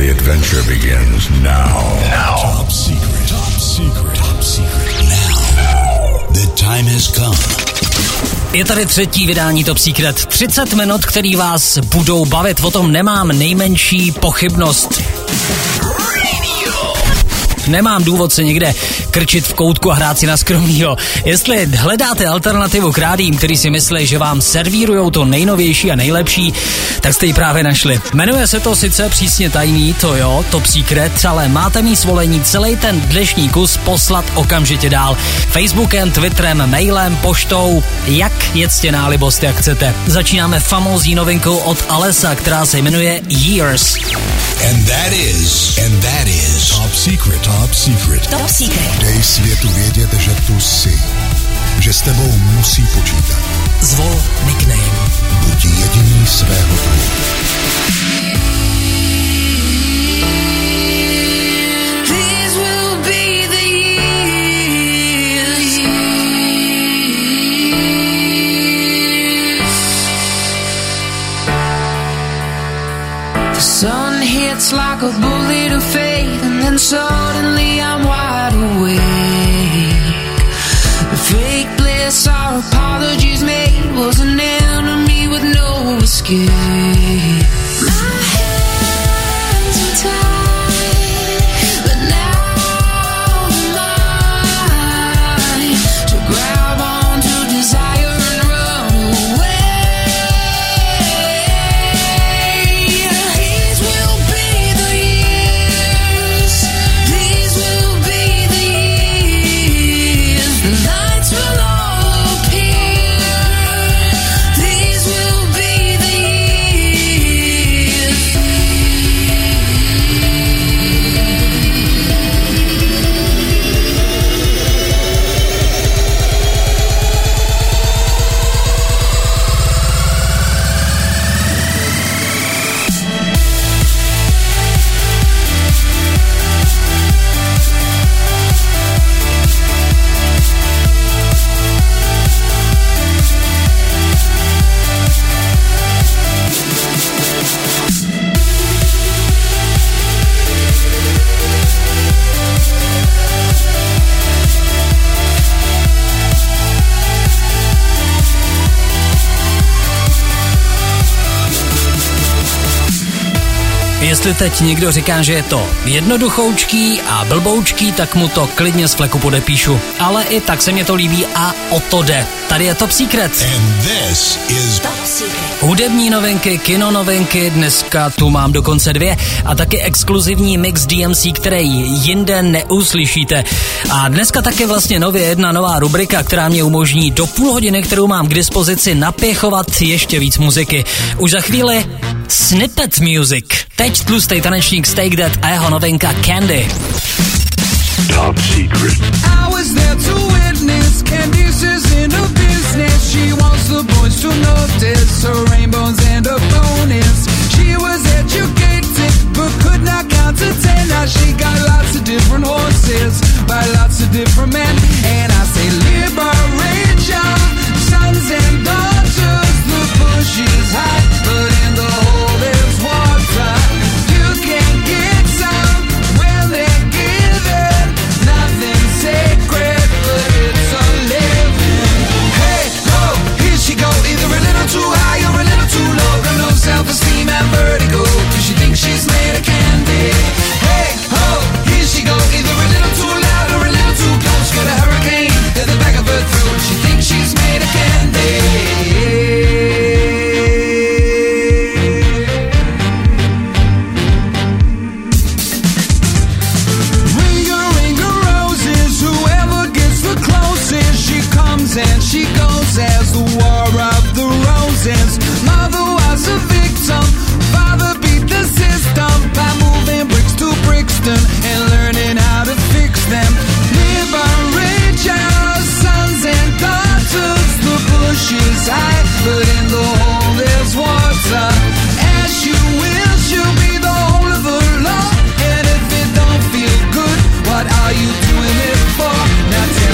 The adventure begins now. Now. Top secret. Top secret. Top secret. Now. The time has come. Je tady třetí vydání Top Secret. 30 minut, který vás budou bavit. O tom nemám nejmenší pochybnost. Nemám důvod se někde krčit v koutku a hrát si na skromnýho. Jestli hledáte alternativu k rádím, který si myslí, že vám servírujou to nejnovější a nejlepší, tak jste ji právě našli. Jmenuje se to sice přísně tajný, to jo, top secret, ale máte mý svolení celý ten dnešní kus poslat okamžitě dál. Facebookem, Twitterem, mailem, poštou, jak jedzte na libost, jak chcete. Začínáme famózní novinkou od Alesa, která se jmenuje Years. And that is, and that is top secret. Top secret. Top Secret. Dej světu vědět, že tu jsi. Že s tebou musí počítat. Zvol nickname. Buď jediný svého Jestli teď někdo říká, že je to jednoduchoučký a blboučký, tak mu to klidně z fleku podepíšu. Ale i tak se mě to líbí a o to jde. Tady je Top Secret. And this is Top Secret. Hudební novinky, kino novinky, dneska tu mám dokonce dvě a taky exkluzivní mix DMC, který jinde neuslyšíte. A dneska taky vlastně nově jedna nová rubrika, která mě umožní do půl hodiny, kterou mám k dispozici, napěchovat ještě víc muziky. Už za chvíli Snippet Music. Teď tlustej tanečník Stake Dead a jeho novinka Candy. Top secret. I was there to witness Candice is in a business. She wants the boys to notice her rainbows and her bonus. She was educated but could not count to ten. Now she got lots of different horses by lots of different men. And I say liberation, is for. Now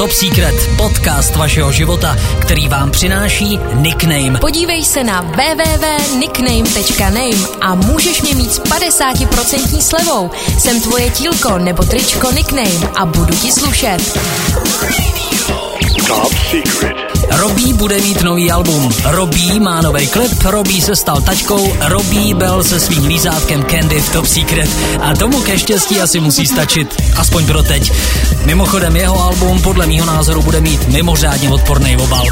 Top Secret, podcast vašeho života, který vám přináší Nickname. Podívej se na www.nickname.name a můžeš mě mít s 50% slevou. Jsem tvoje tílko nebo tričko Nickname a budu ti slušet. Top Secret. Robí bude mít nový album. Robí má nový klip, Robí se stal tačkou, Robí byl se svým lízátkem Candy v Top Secret. A tomu ke štěstí asi musí stačit, aspoň pro teď. Mimochodem jeho album podle mýho názoru bude mít mimořádně odporný obal.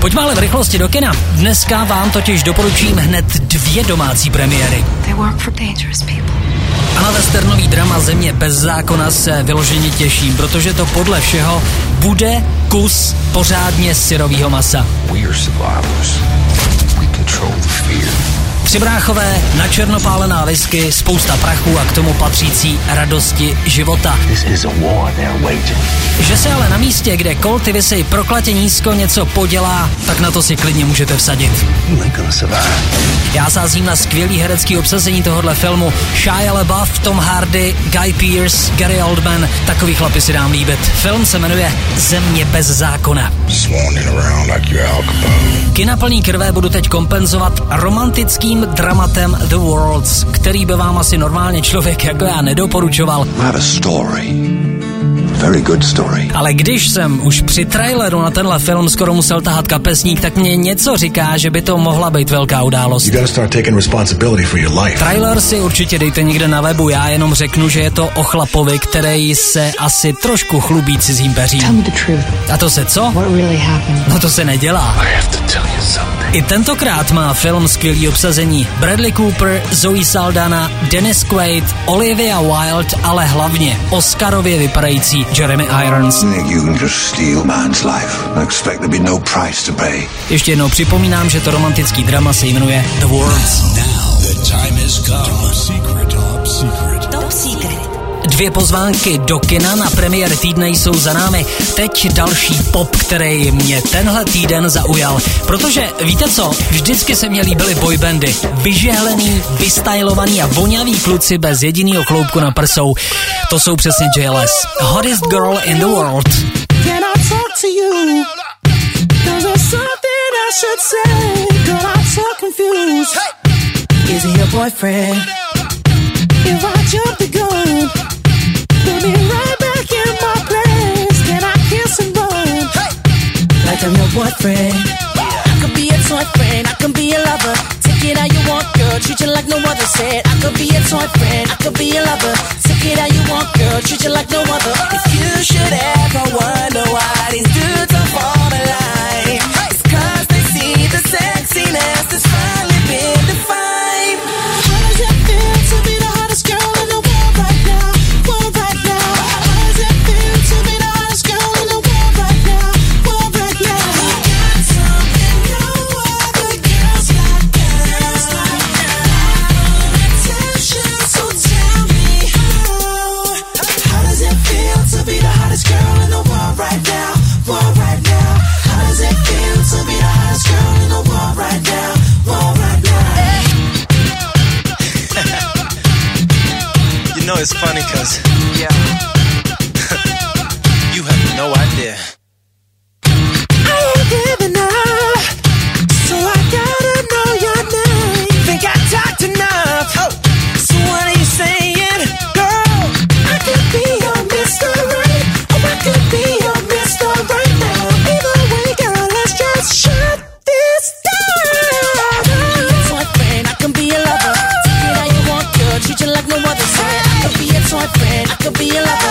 Pojďme ale v rychlosti do kina. Dneska vám totiž doporučím hned dvě domácí premiéry. They work for dangerous people. A na westernový drama Země bez zákona se vyloženě těším, protože to podle všeho bude kus pořádně syrovýho masa. We are survivors. We control the fear. Tři bráchové, načernopálená whisky, spousta prachu a k tomu patřící radosti života. This is a war they're waging. Že se ale na místě, kde kolty vysej proklatě nízko něco podělá, tak na to si klidně můžete vsadit. You. Já sázím na skvělý herecký obsazení tohohle filmu. Shia LaBeouf, Tom Hardy, Guy Pearce, Gary Oldman, takový chlapi si dám líbit. Film se jmenuje Země bez zákona. Swanning around like Capone. Kina plný krve budu teď kompenzovat romantickým dramatem The Worlds, který by vám asi normálně člověk jako já nedoporučoval. A story. Very good story. Ale když jsem už při traileru na tenhle film skoro musel tahat kapesník, tak mě něco říká, že by to mohla být velká událost. You gotta start taking responsibility for your life. Trailer si určitě dejte někde na webu, já jenom řeknu, že je to o chlapovi, který se asi trošku chlubí cizím Tell peřím. me the truth. A to se co? What really happened? No to se nedělá. I have to tell you something. I tentokrát má film skvělý obsazení. Bradley Cooper, Zoe Saldana, Dennis Quaid, Olivia Wilde, ale hlavně Oscarově vypadající Jeremy Irons. think you can just steal man's life and expect there be no price to pay. Ještě jednou připomínám, že to romantický drama se jmenuje The Worlds. Now the time has come. Top secret, top secret. Dvě pozvánky do kina na premiér týdne jsou za námi. Teď další pop, který mě tenhle týden zaujal. Protože víte co, vždycky se mě líbily boybandy. Vyžehlený, vystylovaný a vonavý kluci bez jedinýho kloubku na prsou. To jsou přesně JLS. Hottest girl in the world. Can I talk to you? Cause there's something I should say. Girl, I'm so confused. Is he your boyfriend? If I jump the gun, me right back in my place. Can I kiss and? Like boyfriend. I could be a toy friend, I can be a lover. Take it how you want, girl. Treat you like no other. Said I could be a toy friend, I could be a lover. Take it how you want, girl. Treat you like no other. If you should ever wonder why these dudes could be a toy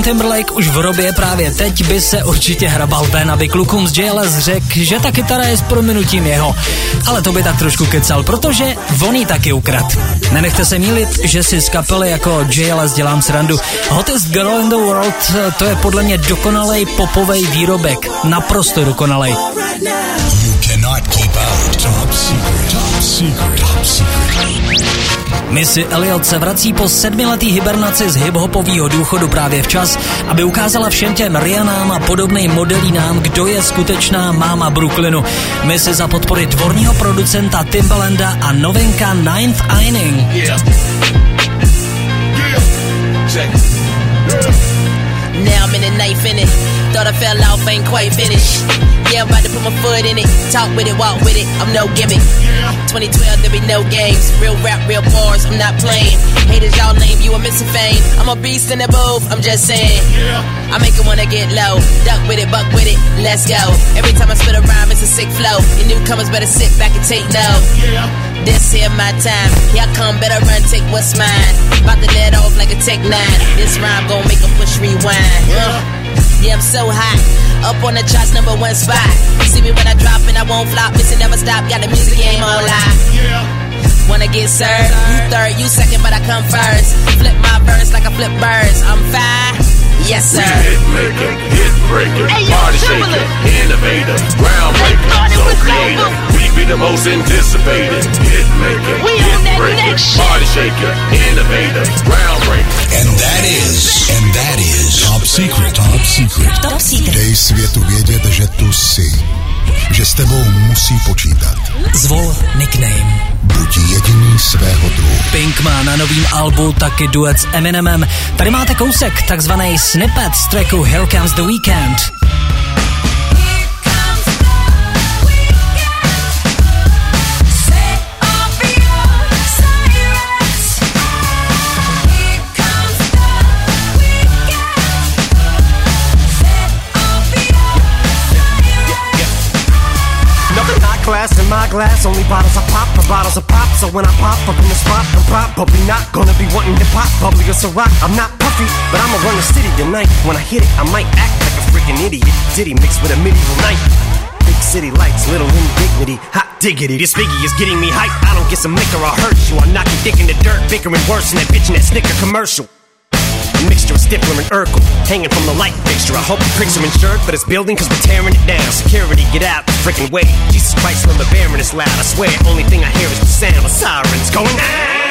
Justin Timberlake už v hrobě právě teď, by se určitě hrabal ven, aby klukům z JLS řekl, že ta kytara je s prominutím jeho. Ale to by tak trošku kecal, protože on ji taky ukrad. Nenechte se mílit, že si z kapely jako JLS dělám srandu. Hottest Girl in the World, to je podle mě dokonalej popovej výrobek. Naprosto dokonalej. You cannot keep out. Top secret. Secret. Top secret. Missy Elliot se vrací po sedmiletý hibernaci z hiphopového důchodu právě včas, aby ukázala všem těm Rianám a podobným modelínám, kdo je skutečná máma Brooklynu. Missy za podpory dvorního producenta Timbalanda a novinka Ninth Inning. Now I'm in the knife in it. Thought I fell off, ain't quite finished. Yeah, I'm about to put my foot in it. Talk with it, walk with it. I'm no gimmick. 2012, there be no games. Real rap, real bars. I'm not playing. Haters, y'all name you a missing fame. I'm a beast in the booth. I'm just saying. I make it wanna get low. Duck with it, buck with it. Let's go. Every time I spit a rhyme, it's a sick flow. You newcomers better sit back and take note. This here my time. Y'all come, better run, take what's mine. About to let off like a tech nine. This rhyme gon' make 'em push rewind. Uh, yeah, I'm so hot. Up on the charts, number one spot. See me when I drop and I won't flop. Listen, never stop. Got the music game on live. Wanna get served? You third, you second, but I come first. Flip my verse like I flip birds. I'm fine. Yes, sir. Hit maker, hit breaker, party shaker, innovator, groundbreaker, so creative. We be the most anticipated. Hit maker, hit breaker, party shaker, innovator, groundbreaker. And that is, and that is top secret. Top secret. Top Secret. Dej světu vědět, že tu jsi. Že s tebou musí počítat. Zvol nickname. Buď jediný svého druhu. Pink má na novém albu taky duet s Eminemem. Tady máte kousek, takzvaný snippet z tracku Here Comes the Weekend. My glass, only bottles I pop for bottles of pop. So when I pop up in the spot, I'm probably not gonna be wanting to pop bubbly or rock. I'm not puffy, but I'ma run the city tonight. When I hit it, I might act like a freaking idiot. Diddy mixed with a medieval knight. Big city lights, little indignity, hot diggity. This biggie is getting me hype. I don't get some liquor, I'll hurt you. I knock dick in the dirt, bickering worse than that bitch in that Snicker commercial. A mixture of Stifler and Urkel, hanging from the light fixture. I hope the pricks are insured for this building, cause we're tearing it down. Security, get out the freaking way. Jesus Christ, lumber baron is loud. I swear, only thing I hear is the sound of sirens going. Secret.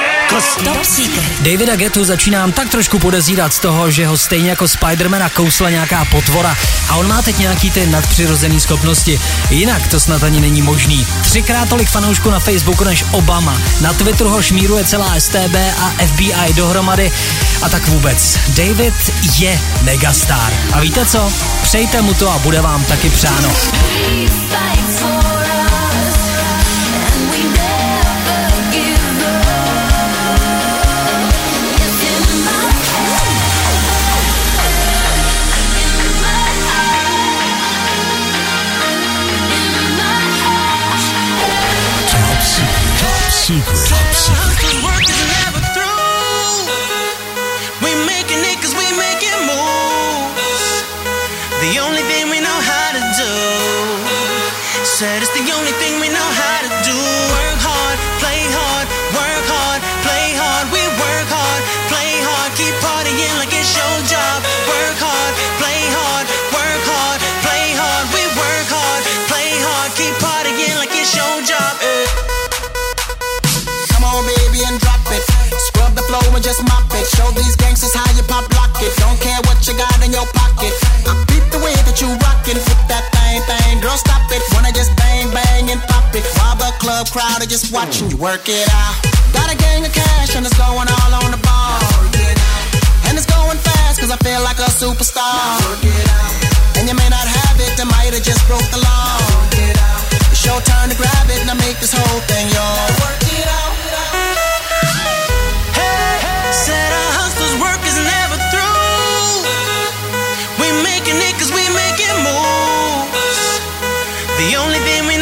Davida Getu začínám tak trošku podezírat z toho, že ho stejně jako Spidermana kousla nějaká potvora a on má teď nějaký ty nadpřirozený schopnosti. Jinak to snad ani není možný. Třikrát tolik fanoušků na Facebooku než Obama. Na Twitteru ho šmíruje celá STB a FBI dohromady. A tak vůbec. David je megastar. A víte co? Přejte mu to a bude vám taky přáno. Club crowd are just watching you work it out. Got a gang of cash and it's going all on the ball. And it's going fast cause I feel like a superstar. And you may not have it, I might have just broke the law. It's your turn to grab it and I make this whole thing yours. Hey, said our hustler's work is never through. We making it we making moves. The only thing we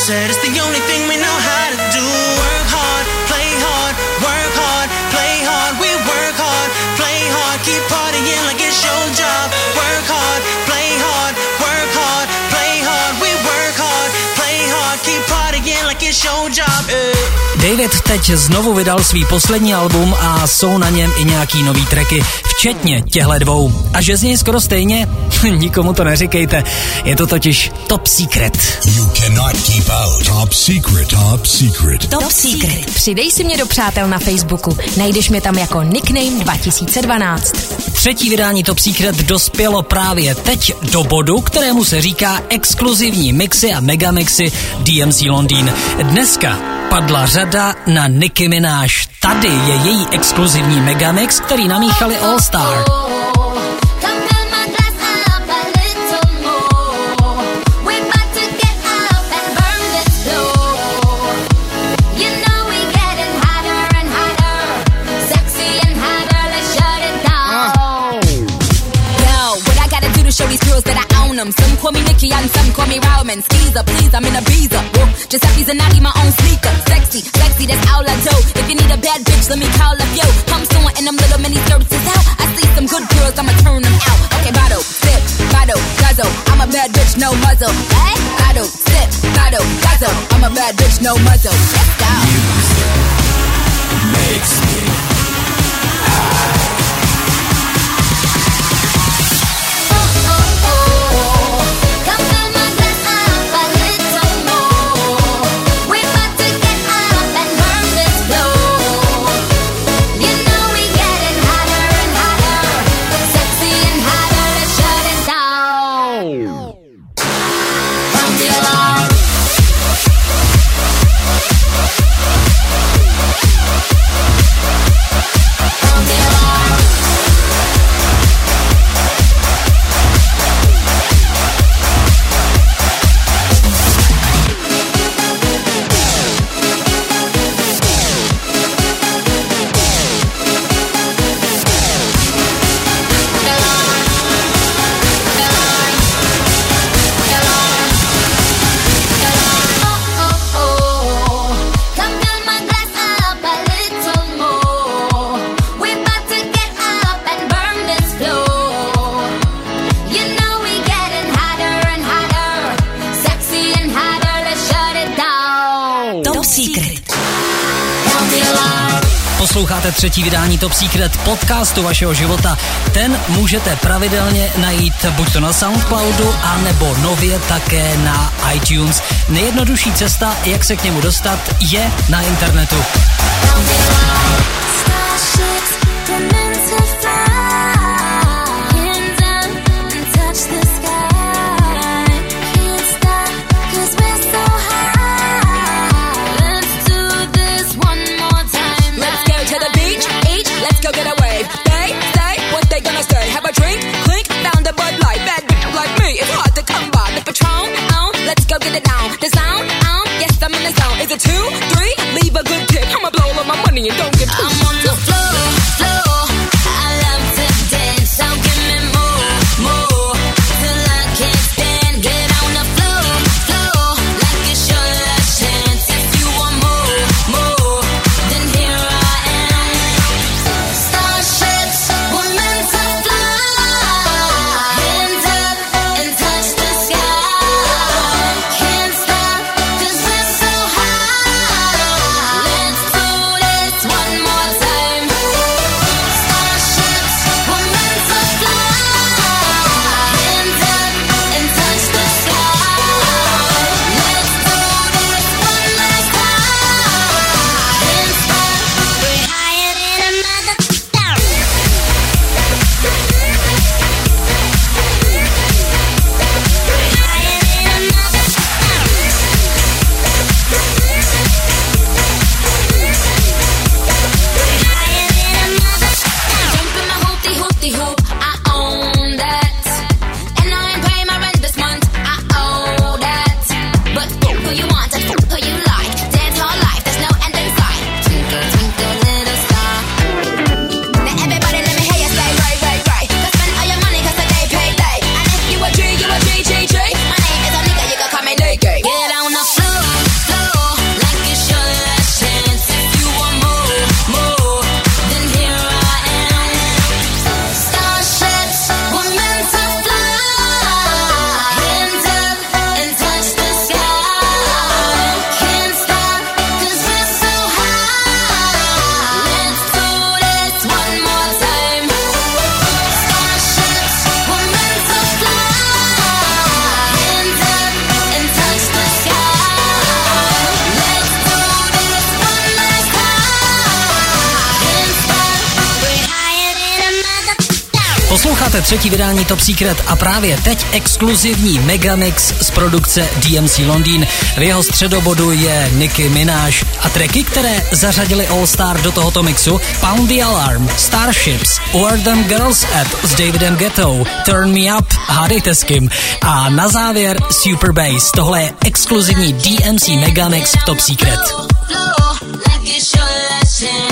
Said it's the only thing we know how to do. Work hard, play hard, work hard, play hard. We work hard, play hard, keep partying like it's your job. Work hard, play hard, work hard, play hard. We work hard, play hard, keep partying like it's your job. eh. David teď znovu vydal svý poslední album a jsou na něm i nějaký nový tracky, včetně těchto dvou. A že z něj skoro stejně? Nikomu to neříkejte. Je to totiž Top Secret. You cannot keep out. Top secret. Top secret. Top Secret. Přidej si mě do přátel na Facebooku. Najdeš mě tam jako nickname 2012. Třetí vydání Top Secret dospělo právě teď do bodu, kterému se říká exkluzivní mixy a megamixy DMC Londýn. Dneska padla řada na Nicki Minaj. Tady je její exkluzivní megamix, který namíchali All Star. Them? Some call me Nikki and some call me Rowman. Skeezer, please, I'm in a beezer. Whoa, Giuseppe's and Nike, my own sneaker. Sexy, sexy, that's all I do. If you need a bad bitch, let me call up yo. Come soon and them little mini is out. I see some good girls, I'ma turn them out. Okay, bottle, sip, bottle, guzzle. I'm a bad bitch, no muzzle. Hey, bottle, sip, bottle, guzzle. I'm a bad bitch, no muzzle. Let's go. Makes me třetí vydání Top Secret podcastu vašeho života. Ten můžete pravidelně najít buď to na Soundcloudu, anebo nově také na iTunes. Nejjednodušší cesta, jak se k němu dostat, je na internetu. Let's třetí vydání Top Secret a právě teď exkluzivní Megamix z produkce DMC Londýn. V jeho středobodu je Nicky Mináš a tracky, které zařadili All Star do tohoto mixu Pound the Alarm, Starships, Where Them Girls At s Davidem Ghetto, Turn Me Up, hádejte s kým a na závěr Super Bass. Tohle je exkluzivní DMC Megamix v Top Secret. Floor, like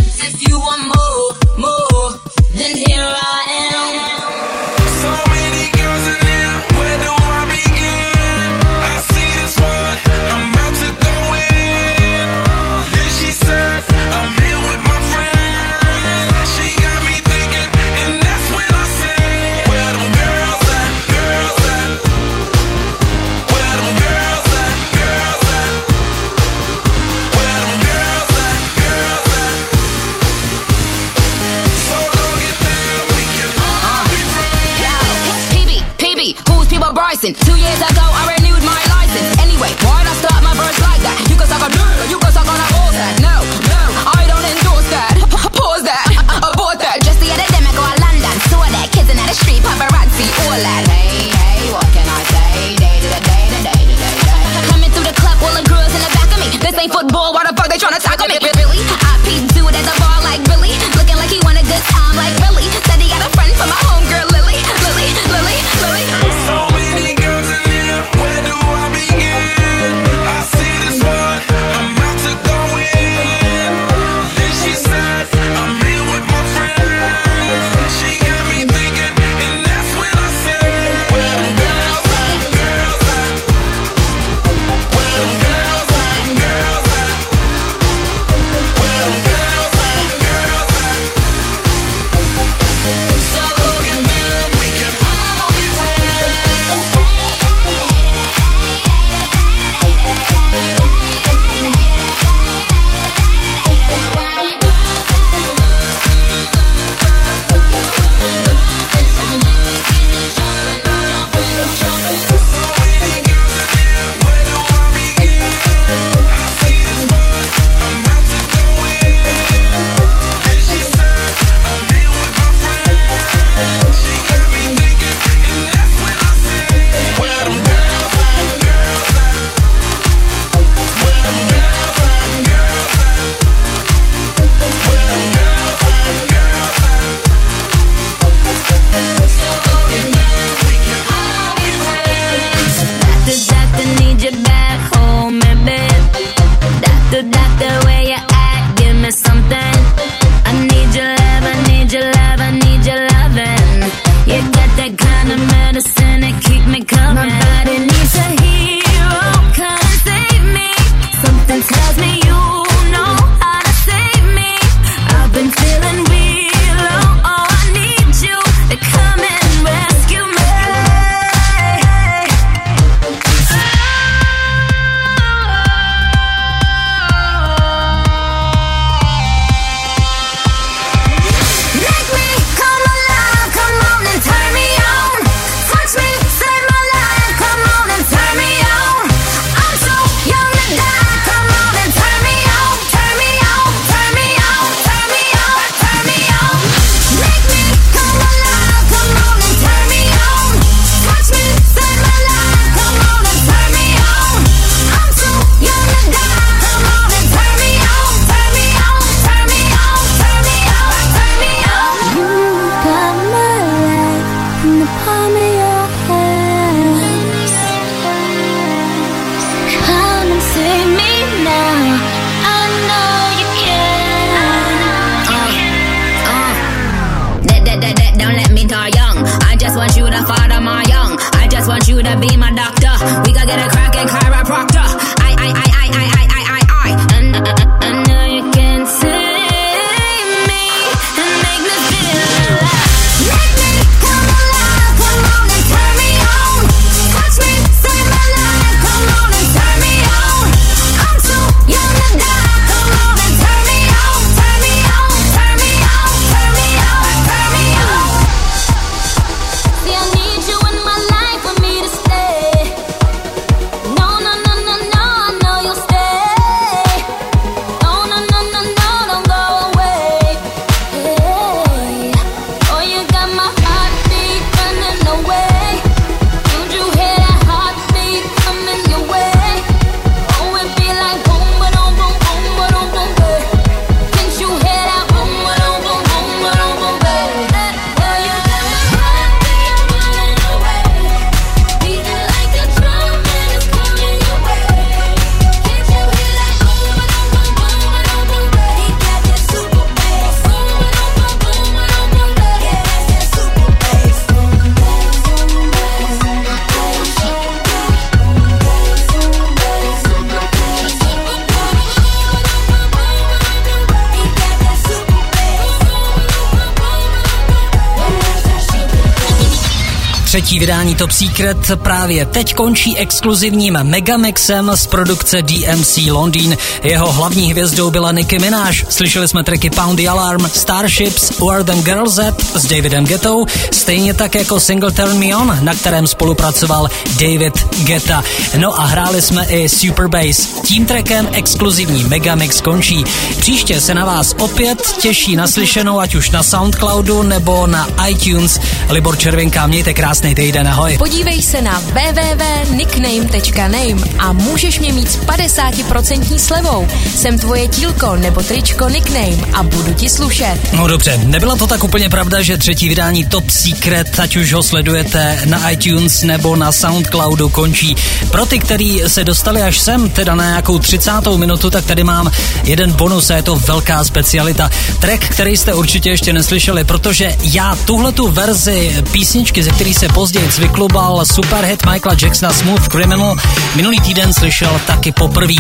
vydání Top Secret právě teď končí exkluzivním Megamixem z produkce DMC Londýn. Jeho hlavní hvězdou byla Nicki Minaj. Slyšeli jsme tracky Pound the Alarm, Starships, Where Them Girls At s Davidem Gettou, stejně tak jako single Turn Me On, na kterém spolupracoval David Geta. No a hráli jsme i Super Bass. Tím trackem exkluzivní Megamix končí. Příště se na vás opět těší naslyšenou, ať už na Soundcloudu nebo na iTunes. Libor Červenka, mějte krásný týden, ahoj. Podívej se na www.nickname.name a můžeš mě mít s 50% slevou. Jsem tvoje tílko nebo tričko Nickname a budu ti slušet. No dobře, nebyla to tak úplně pravda, že třetí vydání Top Secret, ať už ho sledujete na iTunes nebo na Soundcloudu, končí. Pro ty, kteří se dostali až sem, teda na nějakou 30. minutu, tak tady mám jeden bonus a je to velká specialita. Track, který jste určitě ještě neslyšeli, protože já tuhle tu verzi písničky, ze který se později vyklubal superhit Michaela Jacksona Smooth Criminal, minulý týden slyšel taky poprvé.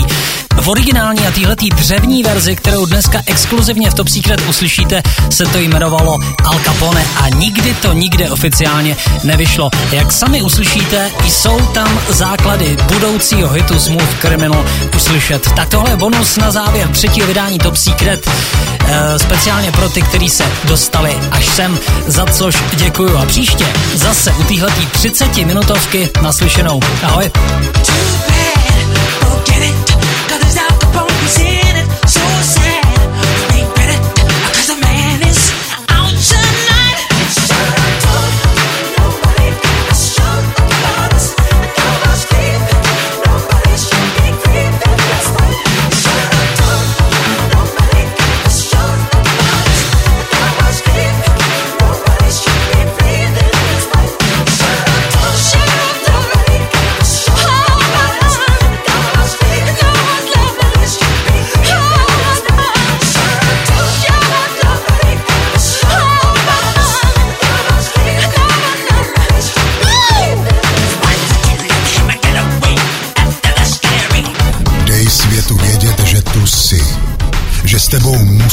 V originální a téhletý dřevní verzi, kterou dneska exkluzivně v Top Secret uslyšíte, se to jmenovalo Al Capone a nikdy to nikde oficiálně nevyšlo. Jak sami uslyšíte, jsou tam základy budoucího hitu Smooth Criminal uslyšet. Tak tohle je bonus na závěr třetího vydání Top Secret, e, speciálně pro ty, kteří se dostali až sem, za což děkuju a příště zase u téhletý 30 minutovky naslyšenou. Ahoj. Dej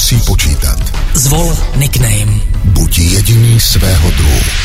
musí počítat. Zvol nickname. Buď jediný svého druhu.